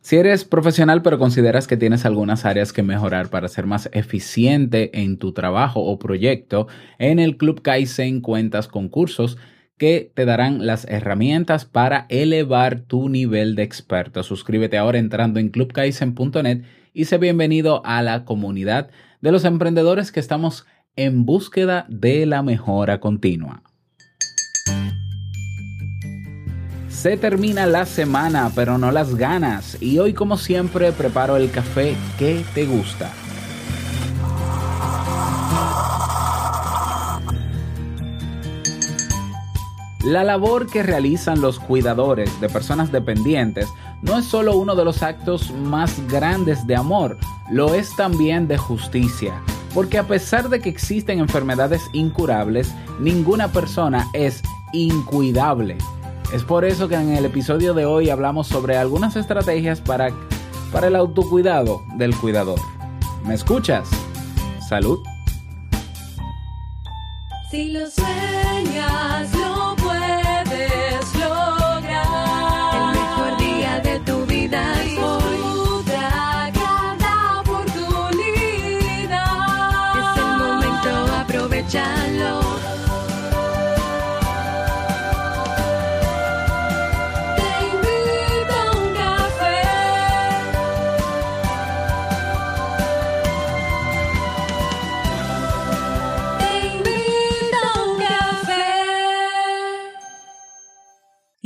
Si eres profesional pero consideras que tienes algunas áreas que mejorar para ser más eficiente en tu trabajo o proyecto, en el Club Kaizen cuentas con cursos que te darán las herramientas para elevar tu nivel de experto. Suscríbete ahora entrando en clubkaizen.net y sé bienvenido a la comunidad de los emprendedores que estamos en búsqueda de la mejora continua. Se termina la semana, pero no las ganas. Y hoy, como siempre, preparo el café que te gusta. La labor que realizan los cuidadores de personas dependientes no es solo uno de los actos más grandes de amor, lo es también de justicia. Porque a pesar de que existen enfermedades incurables, ninguna persona es incuidable. Es por eso que en el episodio de hoy hablamos sobre algunas estrategias para, para el autocuidado del cuidador. ¿Me escuchas? Salud.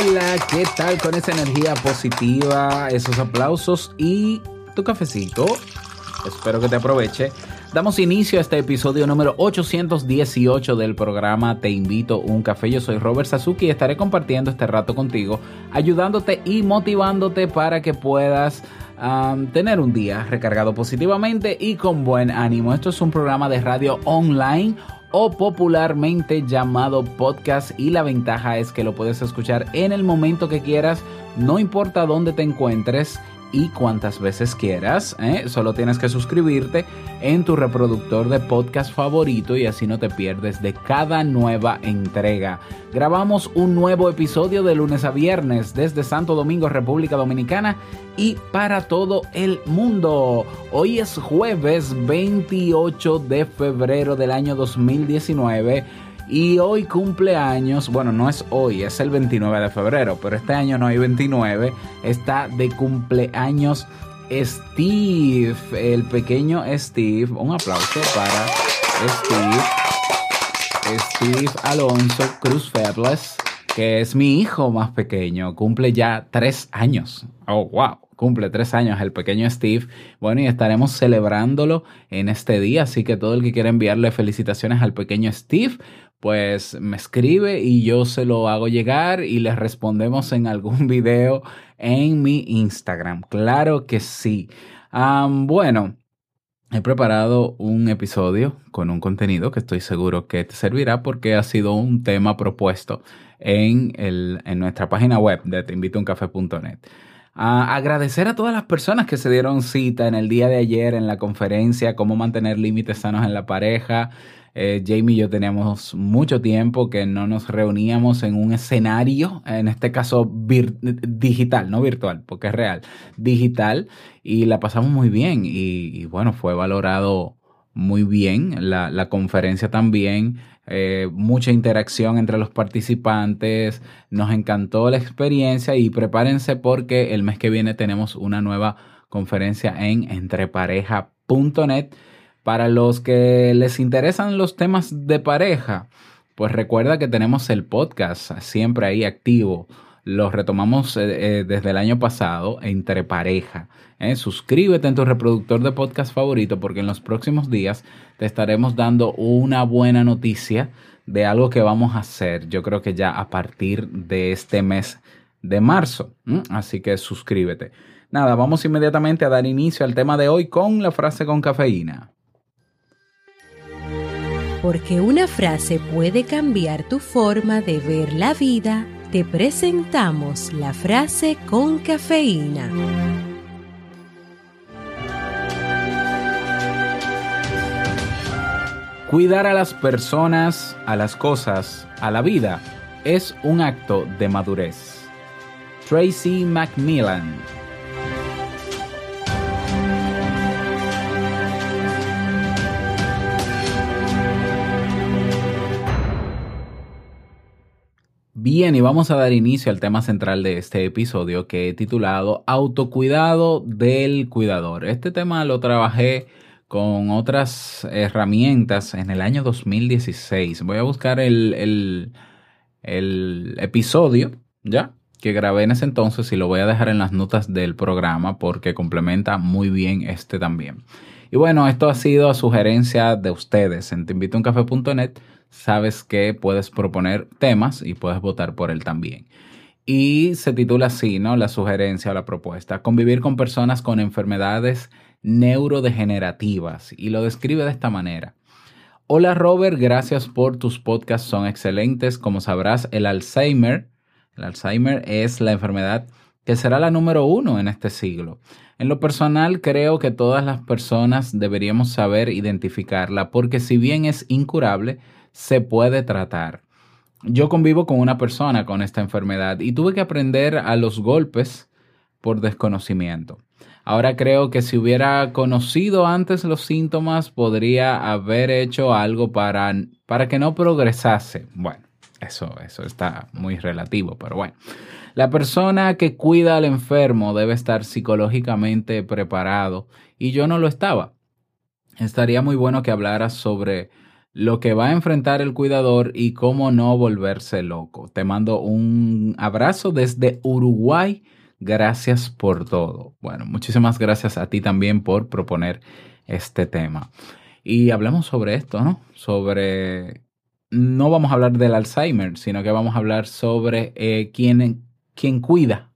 Hola, ¿qué tal con esa energía positiva, esos aplausos y tu cafecito? Espero que te aproveche. Damos inicio a este episodio número 818 del programa Te invito un café. Yo soy Robert Sasuki y estaré compartiendo este rato contigo, ayudándote y motivándote para que puedas tener un día recargado positivamente y con buen ánimo. Esto es un programa de radio online o popularmente llamado podcast. Y la ventaja es que lo puedes escuchar en el momento que quieras, no importa dónde te encuentres y cuantas veces quieras. ¿eh? Solo tienes que suscribirte en tu reproductor de podcast favorito y así no te pierdes de cada nueva entrega. Grabamos un nuevo episodio de lunes a viernes desde Santo Domingo, República Dominicana y para todo el mundo. Hoy es jueves 28 de febrero del año 2019. Y hoy cumpleaños, bueno, no es hoy, es el 29 de febrero, pero este año no hay 29, está de cumpleaños Steve, el pequeño Steve. Un aplauso para Steve. Steve Alonso Cruz Fairless, que es mi hijo más pequeño, cumple ya tres años. Oh, wow cumple tres años el pequeño Steve. Bueno, y estaremos celebrándolo en este día, así que todo el que quiera enviarle felicitaciones al pequeño Steve, pues me escribe y yo se lo hago llegar y les respondemos en algún video en mi Instagram. Claro que sí. Bueno. He preparado un episodio con un contenido que estoy seguro que te servirá porque ha sido un tema propuesto en, el, en nuestra página web de teinvitouncafe.net. A agradecer a todas las personas que se dieron cita en el día de ayer en la conferencia, cómo mantener límites sanos en la pareja. Eh, Jamie y yo teníamos mucho tiempo que no nos reuníamos en un escenario, en este caso digital, no virtual, porque es real, digital, y la pasamos muy bien y, y bueno, fue valorado muy bien la, la conferencia también. Eh, mucha interacción entre los participantes, nos encantó la experiencia y prepárense porque el mes que viene tenemos una nueva conferencia en entrepareja.net. Para los que les interesan los temas de pareja, pues recuerda que tenemos el podcast siempre ahí activo los retomamos eh, eh, desde el año pasado entre pareja. Suscríbete en tu reproductor de podcast favorito porque en los próximos días te estaremos dando una buena noticia de algo que vamos a hacer. Yo creo que ya a partir de este mes de marzo. Así que suscríbete. Nada, vamos inmediatamente a dar inicio al tema de hoy con la frase con cafeína. Porque una frase puede cambiar tu forma de ver la vida, te presentamos la frase con cafeína. Cuidar a las personas, a las cosas, a la vida es un acto de madurez. Tracy Macmillan Bien, y vamos a dar inicio al tema central de este episodio que he titulado Autocuidado del cuidador. Este tema lo trabajé con otras herramientas en el año 2016. Voy a buscar el, el, episodio, ¿ya? Que grabé en ese entonces y lo voy a dejar en las notas del programa porque complementa muy bien este también. Y bueno, esto ha sido a sugerencia de ustedes en teinvitouncafe.net. Sabes que puedes proponer temas y puedes votar por él también. Y se titula así, ¿no? La sugerencia o la propuesta. Convivir con personas con enfermedades neurodegenerativas. Y lo describe de esta manera. Hola Robert, gracias por tus podcasts, son excelentes. Como sabrás, el Alzheimer, el Alzheimer es la enfermedad que será la número uno en este siglo. En lo personal, creo que todas las personas deberíamos saber identificarla porque si bien es incurable, se puede tratar. Yo convivo con una persona con esta enfermedad y tuve que aprender a los golpes por desconocimiento. Ahora creo que si hubiera conocido antes los síntomas, podría haber hecho algo para, para que no progresase. Bueno, eso, eso está muy relativo, pero bueno. La persona que cuida al enfermo debe estar psicológicamente preparado y yo no lo estaba. Estaría muy bueno que hablaras sobre lo que va a enfrentar el cuidador y cómo no volverse loco. Te mando un abrazo desde Uruguay. Gracias por todo. Bueno, muchísimas gracias a ti también por proponer este tema. Y hablemos sobre esto, ¿no? Sobre... No vamos a hablar del Alzheimer, sino que vamos a hablar sobre eh, quién, quién cuida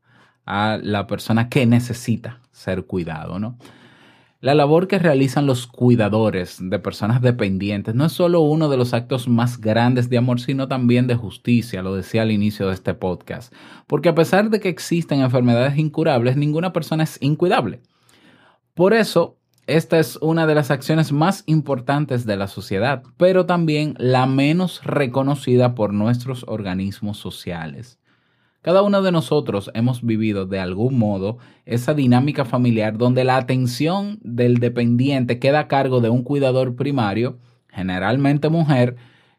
a la persona que necesita ser cuidado, ¿no? La labor que realizan los cuidadores de personas dependientes no es solo uno de los actos más grandes de amor, sino también de justicia, lo decía al inicio de este podcast. Porque a pesar de que existen enfermedades incurables, ninguna persona es incuidable. Por eso, esta es una de las acciones más importantes de la sociedad, pero también la menos reconocida por nuestros organismos sociales. Cada uno de nosotros hemos vivido de algún modo esa dinámica familiar donde la atención del dependiente queda a cargo de un cuidador primario, generalmente mujer,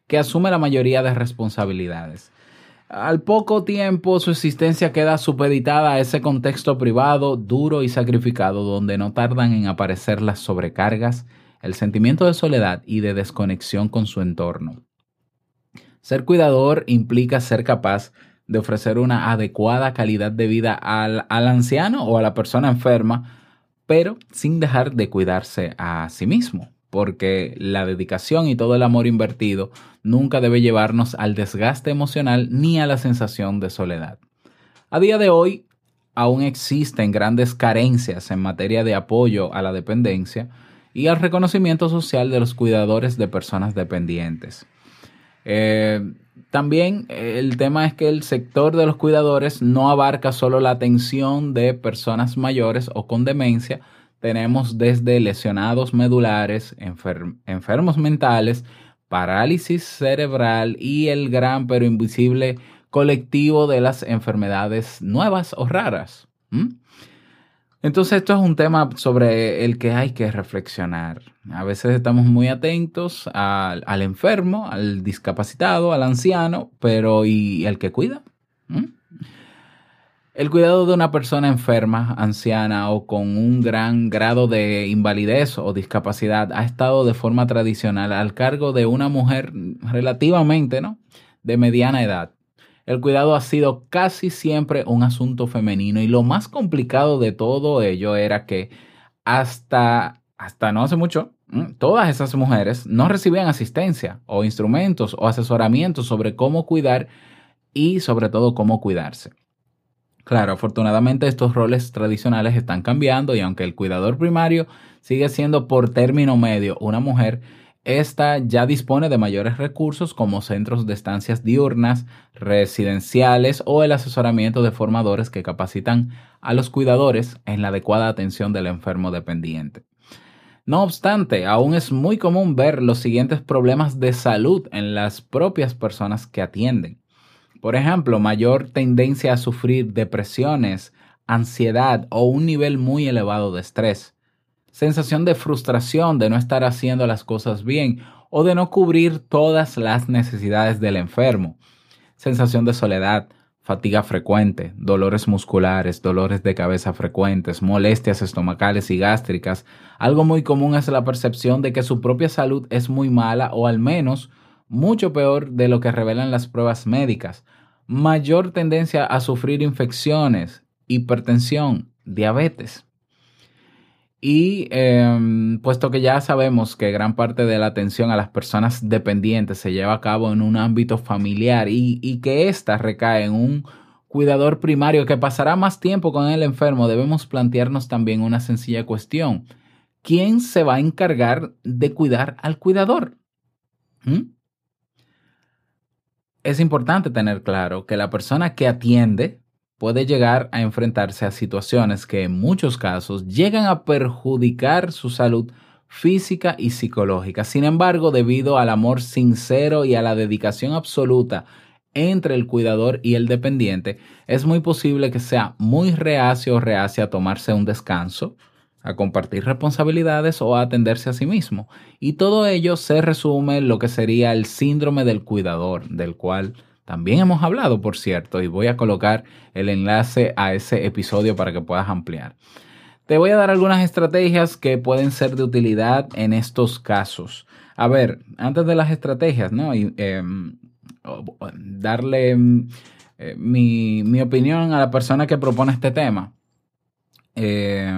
que asume la mayoría de responsabilidades. Al poco tiempo su existencia queda supeditada a ese contexto privado, duro y sacrificado, donde no tardan en aparecer las sobrecargas, el sentimiento de soledad y de desconexión con su entorno. Ser cuidador implica ser capaz de ofrecer una adecuada calidad de vida al, al, anciano o a la persona enferma, pero sin dejar de cuidarse a sí mismo, porque la dedicación y todo el amor invertido nunca debe llevarnos al desgaste emocional ni a la sensación de soledad. A día de hoy, aún existen grandes carencias en materia de apoyo a la dependencia y al reconocimiento social de los cuidadores de personas dependientes. Eh, también el tema es que el sector de los cuidadores no abarca solo la atención de personas mayores o con demencia. Tenemos desde lesionados medulares, enfer enfermos mentales, parálisis cerebral y el gran pero invisible colectivo de las enfermedades nuevas o raras. ¿Mm? Entonces esto es un tema sobre el que hay que reflexionar. A veces estamos muy atentos al, enfermo, al discapacitado, al anciano, pero ¿y el que cuida? ¿Mm? El cuidado de una persona enferma, anciana o con un gran grado de invalidez o discapacidad ha estado de forma tradicional al cargo de una mujer relativamente, ¿no? De mediana edad el cuidado ha sido casi siempre un asunto femenino y lo más complicado de todo ello era que hasta, hasta no hace mucho, todas esas mujeres no recibían asistencia o instrumentos o asesoramiento sobre cómo cuidar y sobre todo cómo cuidarse. Claro, afortunadamente estos roles tradicionales están cambiando y aunque el cuidador primario sigue siendo por término medio una mujer, esta ya dispone de mayores recursos como centros de estancias diurnas, residenciales o el asesoramiento de formadores que capacitan a los cuidadores en la adecuada atención del enfermo dependiente. No obstante, aún es muy común ver los siguientes problemas de salud en las propias personas que atienden. Por ejemplo, mayor tendencia a sufrir depresiones, ansiedad o un nivel muy elevado de estrés. Sensación de frustración de no estar haciendo las cosas bien o de no cubrir todas las necesidades del enfermo. Sensación de soledad, fatiga frecuente, dolores musculares, dolores de cabeza frecuentes, molestias estomacales y gástricas. Algo muy común es la percepción de que su propia salud es muy mala o al menos mucho peor de lo que revelan las pruebas médicas. Mayor tendencia a sufrir infecciones, hipertensión, diabetes. Y eh, puesto que ya sabemos que gran parte de la atención a las personas dependientes se lleva a cabo en un ámbito familiar y, y que ésta recae en un cuidador primario que pasará más tiempo con el enfermo, debemos plantearnos también una sencilla cuestión. ¿Quién se va a encargar de cuidar al cuidador? ¿Mm? Es importante tener claro que la persona que atiende puede llegar a enfrentarse a situaciones que en muchos casos llegan a perjudicar su salud física y psicológica. Sin embargo, debido al amor sincero y a la dedicación absoluta entre el cuidador y el dependiente, es muy posible que sea muy reacio o reacia a tomarse un descanso, a compartir responsabilidades o a atenderse a sí mismo. Y todo ello se resume en lo que sería el síndrome del cuidador, del cual también hemos hablado, por cierto, y voy a colocar el enlace a ese episodio para que puedas ampliar. Te voy a dar algunas estrategias que pueden ser de utilidad en estos casos. A ver, antes de las estrategias, ¿no? Y, eh, darle eh, mi, mi, opinión a la persona que propone este tema. Eh,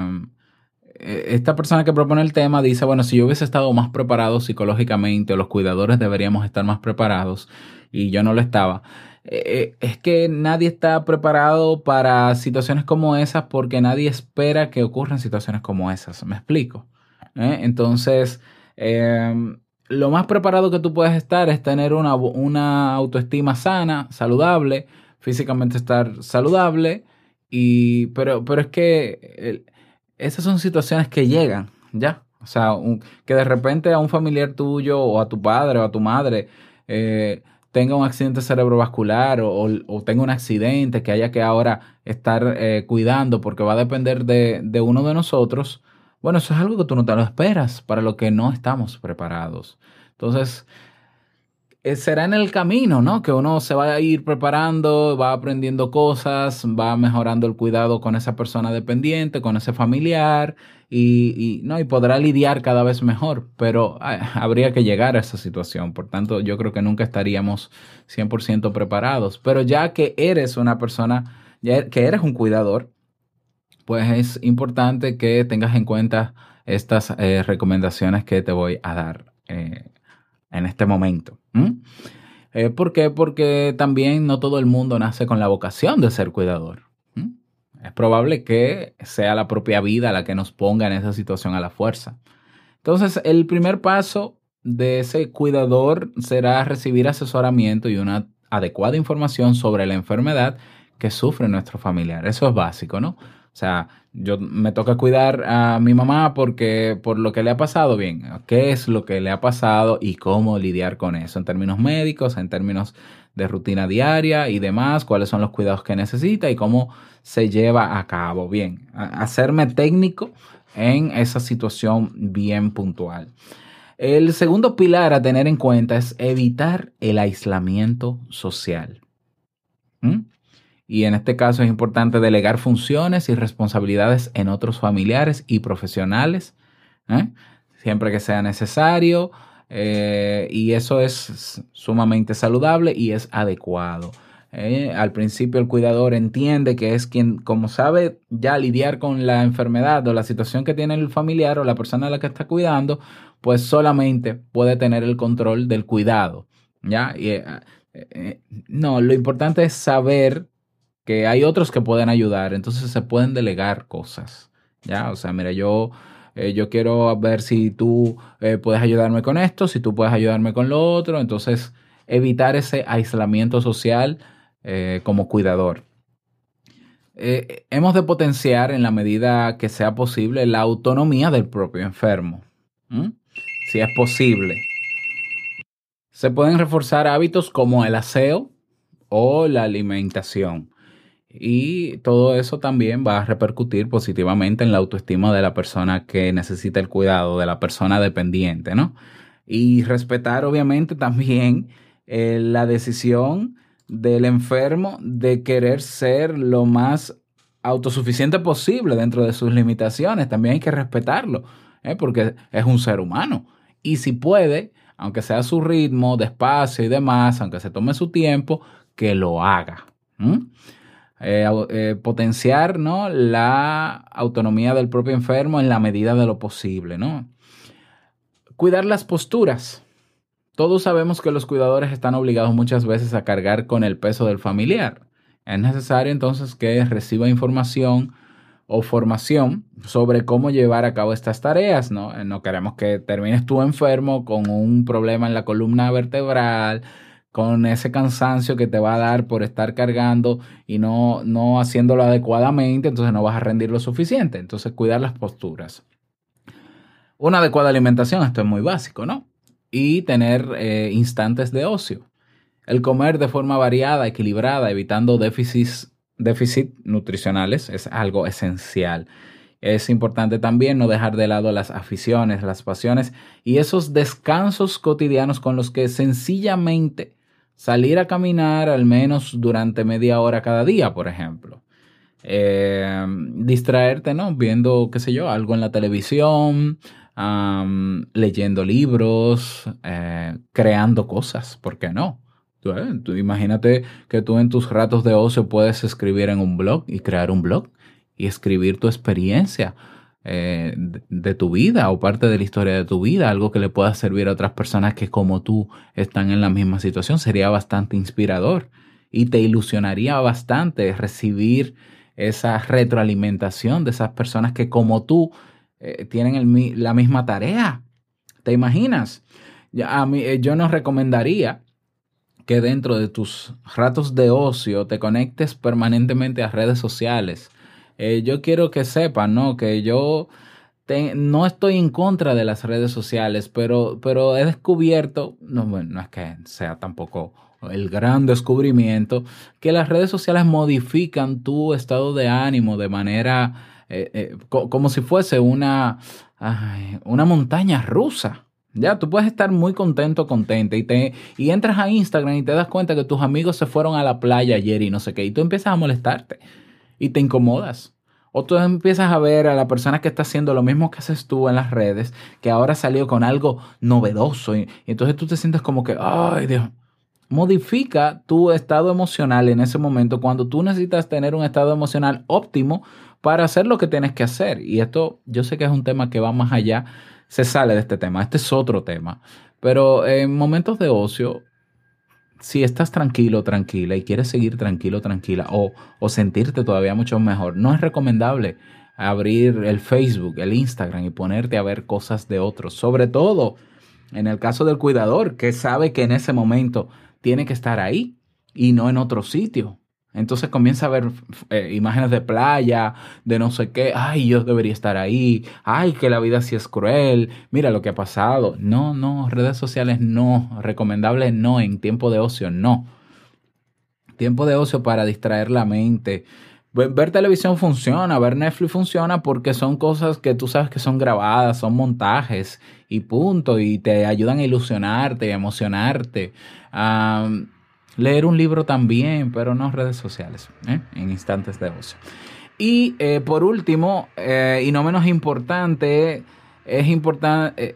esta persona que propone el tema dice, bueno, si yo hubiese estado más preparado psicológicamente o los cuidadores deberíamos estar más preparados y yo no lo estaba. Eh, es que nadie está preparado para situaciones como esas porque nadie espera que ocurran situaciones como esas. ¿Me explico? ¿Eh? Entonces, eh, lo más preparado que tú puedes estar es tener una, una autoestima sana, saludable, físicamente estar saludable, y, pero, pero es que... Esas son situaciones que llegan, ¿ya? O sea, que de repente a un familiar tuyo o a tu padre o a tu madre eh, tenga un accidente cerebrovascular o, tenga un accidente que haya que ahora estar eh, cuidando porque va a depender de, de, uno de nosotros, bueno, eso es algo que tú no te lo esperas, para lo que no estamos preparados. Entonces, será en el camino, ¿no? Que uno se va a ir preparando, va aprendiendo cosas, va mejorando el cuidado con esa persona dependiente, con ese familiar y, no, y podrá lidiar cada vez mejor, pero ay, habría que llegar a esa situación. Por tanto, yo creo que nunca estaríamos 100% preparados. Pero ya que eres una persona, ya que eres un cuidador, pues es importante que tengas en cuenta estas eh, recomendaciones que te voy a dar. Eh, en este momento. Eh, ¿Por qué? Porque también no todo el mundo nace con la vocación de ser cuidador. Es probable que sea la propia vida la que nos ponga en esa situación a la fuerza. Entonces, el primer paso de ese cuidador será recibir asesoramiento y una adecuada información sobre la enfermedad que sufre nuestro familiar. Eso es básico, ¿no? O sea, yo me toca cuidar a mi mamá porque por lo que le ha pasado, bien, qué es lo que le ha pasado y cómo lidiar con eso en términos médicos, en términos de rutina diaria y demás, cuáles son los cuidados que necesita y cómo se lleva a cabo. Bien, hacerme técnico en esa situación bien puntual. El segundo pilar a tener en cuenta es evitar el aislamiento social. ¿Mm? Y en este caso es importante delegar funciones y responsabilidades en otros familiares y profesionales, ¿eh? siempre que sea necesario, eh, y eso es sumamente saludable y es adecuado. ¿eh? Al principio el cuidador entiende que es quien, como sabe ya lidiar con la enfermedad o la situación que tiene el familiar o la persona a la que está cuidando, pues solamente puede tener el control del cuidado. ¿ya? No, lo importante es saber que hay otros que pueden ayudar, entonces se pueden delegar cosas, ¿ya? O sea, mira, yo eh, yo quiero ver si tú eh, puedes ayudarme con esto, si tú puedes ayudarme con lo otro. Entonces, evitar ese aislamiento social eh, como cuidador. Hemos de potenciar en la medida que sea posible la autonomía del propio enfermo. Si es posible. Se pueden reforzar hábitos como el aseo o la alimentación. Y todo eso también va a repercutir positivamente en la autoestima de la persona que necesita el cuidado, de la persona dependiente, ¿no? Y respetar obviamente también eh, la decisión del enfermo de querer ser lo más autosuficiente posible dentro de sus limitaciones. También hay que respetarlo, ¿eh? porque es un ser humano. Y si puede, aunque sea a su ritmo, despacio y demás, aunque se tome su tiempo, que lo haga. Eh, eh, potenciar ¿no? la autonomía del propio enfermo en la medida de lo posible. ¿no? Cuidar las posturas. Todos sabemos que los cuidadores están obligados muchas veces a cargar con el peso del familiar. Es necesario entonces que reciba información o formación sobre cómo llevar a cabo estas tareas, ¿no? Eh, No queremos que termines tú enfermo con un problema en la columna vertebral, con ese cansancio que te va a dar por estar cargando y no, no haciéndolo adecuadamente, entonces no vas a rendir lo suficiente. Entonces, cuidar las posturas. Una adecuada alimentación, esto es muy básico, ¿no? Y tener eh, instantes de ocio. El comer de forma variada, equilibrada, evitando déficits, déficit nutricionales es algo esencial. Es importante también no dejar de lado las aficiones, las pasiones y esos descansos cotidianos con los que sencillamente salir a caminar al menos durante media hora cada día, por ejemplo. Eh, distraerte, ¿no? Viendo, qué sé yo, algo en la televisión, leyendo libros, eh, creando cosas, ¿por qué no? Eh, tú imagínate que tú en tus ratos de ocio puedes escribir en un blog y crear un blog y escribir tu experiencia eh, de, tu vida o parte de la historia de tu vida, algo que le pueda servir a otras personas que como tú están en la misma situación, sería bastante inspirador y te ilusionaría bastante recibir esa retroalimentación de esas personas que como tú eh, tienen el la misma tarea. ¿Te imaginas? A mí, eh, yo nos recomendaría que dentro de tus ratos de ocio te conectes permanentemente a redes sociales. Eh, yo quiero que sepan, ¿no? Que yo no estoy en contra de las redes sociales, pero, pero he descubierto, no, bueno, no es que sea tampoco el gran descubrimiento, que las redes sociales modifican tu estado de ánimo de manera eh, eh, co- como si fuese una, una montaña rusa. Ya, tú puedes estar muy contento, contenta, y, te, y entras a Instagram y te das cuenta que tus amigos se fueron a la playa ayer y no sé qué, y tú empiezas a molestarte y te incomodas. O tú empiezas a ver a la persona que está haciendo lo mismo que haces tú en las redes, que ahora salió con algo novedoso, y, y entonces tú te sientes como que, ay Dios, modifica tu estado emocional en ese momento cuando tú necesitas tener un estado emocional óptimo para hacer lo que tienes que hacer. Y esto yo sé que es un tema que va más allá, se sale de este tema, este es otro tema. Pero en momentos de ocio, si estás tranquilo, tranquila y quieres seguir tranquilo, tranquila o, o sentirte todavía mucho mejor, no es recomendable abrir el Facebook, el Instagram y ponerte a ver cosas de otros. Sobre todo en el caso del cuidador, que sabe que en ese momento tiene que estar ahí y no en otro sitio. Entonces comienza a ver eh, imágenes de playa, de no sé qué, ay, yo debería estar ahí, ay, que la vida sí es cruel, mira lo que ha pasado. No, no, redes sociales no, recomendables no, en tiempo de ocio no. Tiempo de ocio para distraer la mente. Ver, televisión funciona, ver Netflix funciona porque son cosas que tú sabes que son grabadas, son montajes y punto, y te ayudan a ilusionarte, a emocionarte. Leer un libro también, pero no redes sociales, ¿eh? en instantes de ocio. Y eh, por último, eh, y no menos importante, es importante,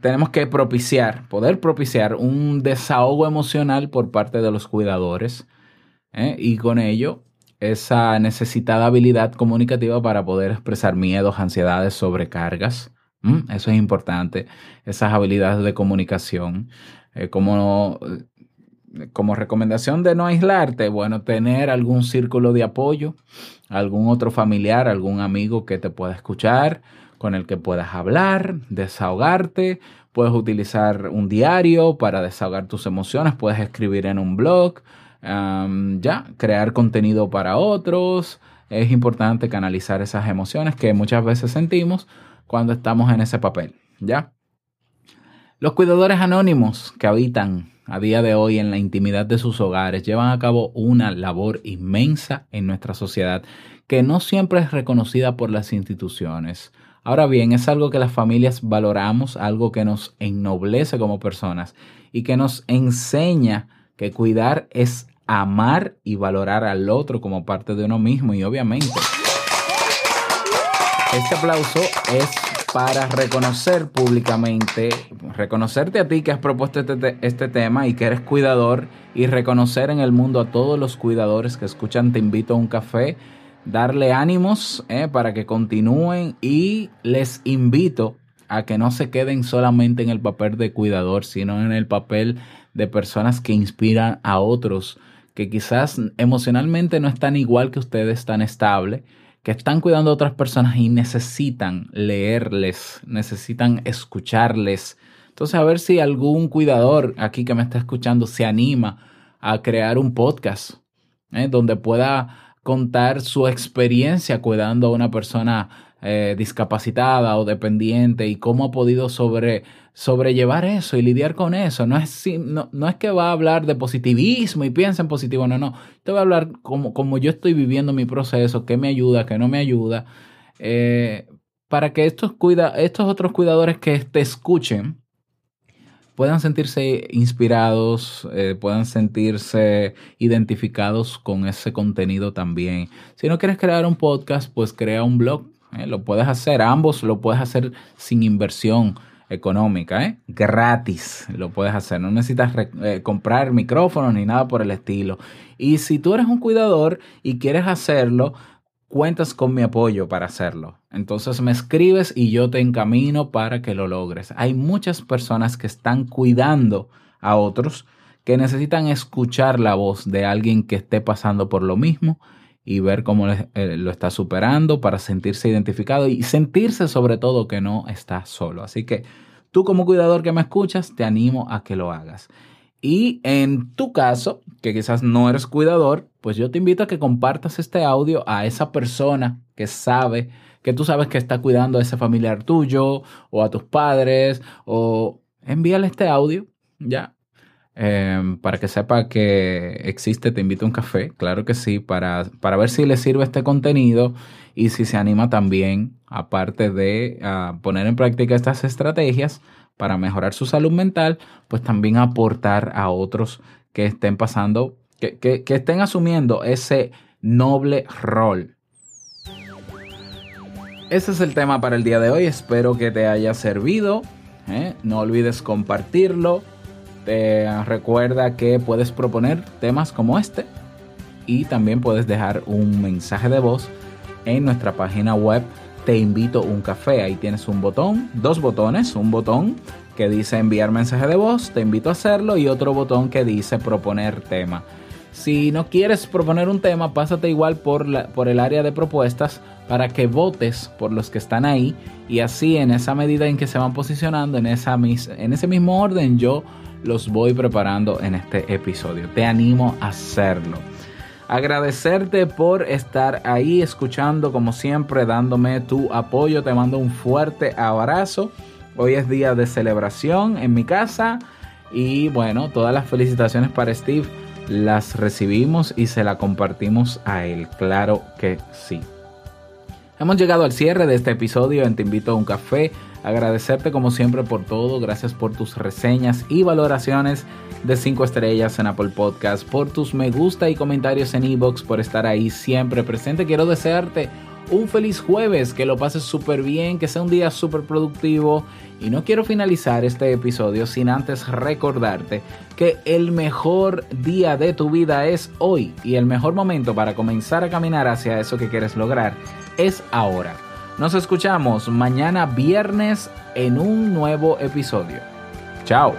tenemos que propiciar, poder propiciar un desahogo emocional por parte de los cuidadores y con ello esa necesitada habilidad comunicativa para poder expresar miedos, ansiedades, sobrecargas. Eso es importante, esas habilidades de comunicación. Eh, como, como recomendación de no aislarte, bueno, tener algún círculo de apoyo, algún otro familiar, algún amigo que te pueda escuchar, con el que puedas hablar, desahogarte. Puedes utilizar un diario para desahogar tus emociones. Puedes escribir en un blog. ya, crear contenido para otros. Es importante canalizar esas emociones que muchas veces sentimos cuando estamos en ese papel. ¿Ya? Los cuidadores anónimos que habitan a día de hoy en la intimidad de sus hogares llevan a cabo una labor inmensa en nuestra sociedad que no siempre es reconocida por las instituciones. Ahora bien, es algo que las familias valoramos, algo que nos ennoblece como personas y que nos enseña que cuidar es amar y valorar al otro como parte de uno mismo y obviamente este aplauso es para reconocer públicamente, reconocerte a ti que has propuesto este, te- este tema y que eres cuidador y reconocer en el mundo a todos los cuidadores que escuchan Te invito a un café, darle ánimos eh, para que continúen y les invito a que no se queden solamente en el papel de cuidador, sino en el papel de personas que inspiran a otros, que quizás emocionalmente no están igual que ustedes, tan estable, que están cuidando a otras personas y necesitan leerles, necesitan escucharles. Entonces, a ver si algún cuidador aquí que me está escuchando se anima a crear un podcast ¿eh? donde pueda contar su experiencia cuidando a una persona eh, discapacitada o dependiente y cómo ha podido sobre, sobrellevar eso y lidiar con eso. No es, no, no es que va a hablar de positivismo y piensa en positivo, no, no. Te voy a hablar como, como yo estoy viviendo mi proceso, qué me ayuda, qué no me ayuda, eh, para que estos, cuida, estos otros cuidadores que te escuchen puedan sentirse inspirados, eh, puedan sentirse identificados con ese contenido también. Si no quieres crear un podcast, pues crea un blog. ¿eh? Lo puedes hacer, ambos lo puedes hacer sin inversión económica, ¿eh? gratis lo puedes hacer. No necesitas eh, comprar micrófonos ni nada por el estilo. Y si tú eres un cuidador y quieres hacerlo, cuentas con mi apoyo para hacerlo. Entonces me escribes y yo te encamino para que lo logres. Hay muchas personas que están cuidando a otros que necesitan escuchar la voz de alguien que esté pasando por lo mismo y ver cómo eh, lo está superando para sentirse identificado y sentirse sobre todo que no está solo. Así que tú como cuidador que me escuchas, te animo a que lo hagas. Y en tu caso, que quizás no eres cuidador, pues yo te invito a que compartas este audio a esa persona que sabe, que tú sabes que está cuidando a ese familiar tuyo o a tus padres, o envíale este audio, ya, eh, para que sepa que existe Te invito a un café, claro que sí, para, para ver si le sirve este contenido y si se anima también, aparte de ah, poner en práctica estas estrategias para mejorar su salud mental, pues también aportar a otros que estén pasando, que, que- estén asumiendo ese noble rol. Ese es el tema para el día de hoy. Espero que te haya servido. ¿eh? No olvides compartirlo. Te recuerda que puedes proponer temas como este y también puedes dejar un mensaje de voz en nuestra página web Te invito un café. Ahí tienes un botón, dos botones, un botón que dice enviar mensaje de voz, te invito a hacerlo y otro botón que dice proponer tema. Si no quieres proponer un tema, pásate igual por, la- por el área de propuestas para que votes por los que están ahí y así en esa medida en que se van posicionando, en, esa mis- en ese mismo orden, yo los voy preparando en este episodio. Te animo a hacerlo. Agradecerte por estar ahí escuchando como siempre, dándome tu apoyo. Te mando un fuerte abrazo. Hoy es día de celebración en mi casa y bueno, todas las felicitaciones para Steve las recibimos y se la compartimos a él. Claro que sí. Hemos llegado al cierre de este episodio en Te invito a un café. Agradecerte como siempre por todo. Gracias por tus reseñas y valoraciones de 5 estrellas en Apple Podcast, por tus me gusta y comentarios en iBox, por estar ahí siempre presente. Quiero desearte un feliz jueves, que lo pases súper bien, que sea un día súper productivo. Y no quiero finalizar este episodio sin antes recordarte que el mejor día de tu vida es hoy y el mejor momento para comenzar a caminar hacia eso que quieres lograr es ahora. Nos escuchamos mañana viernes en un nuevo episodio. Chao.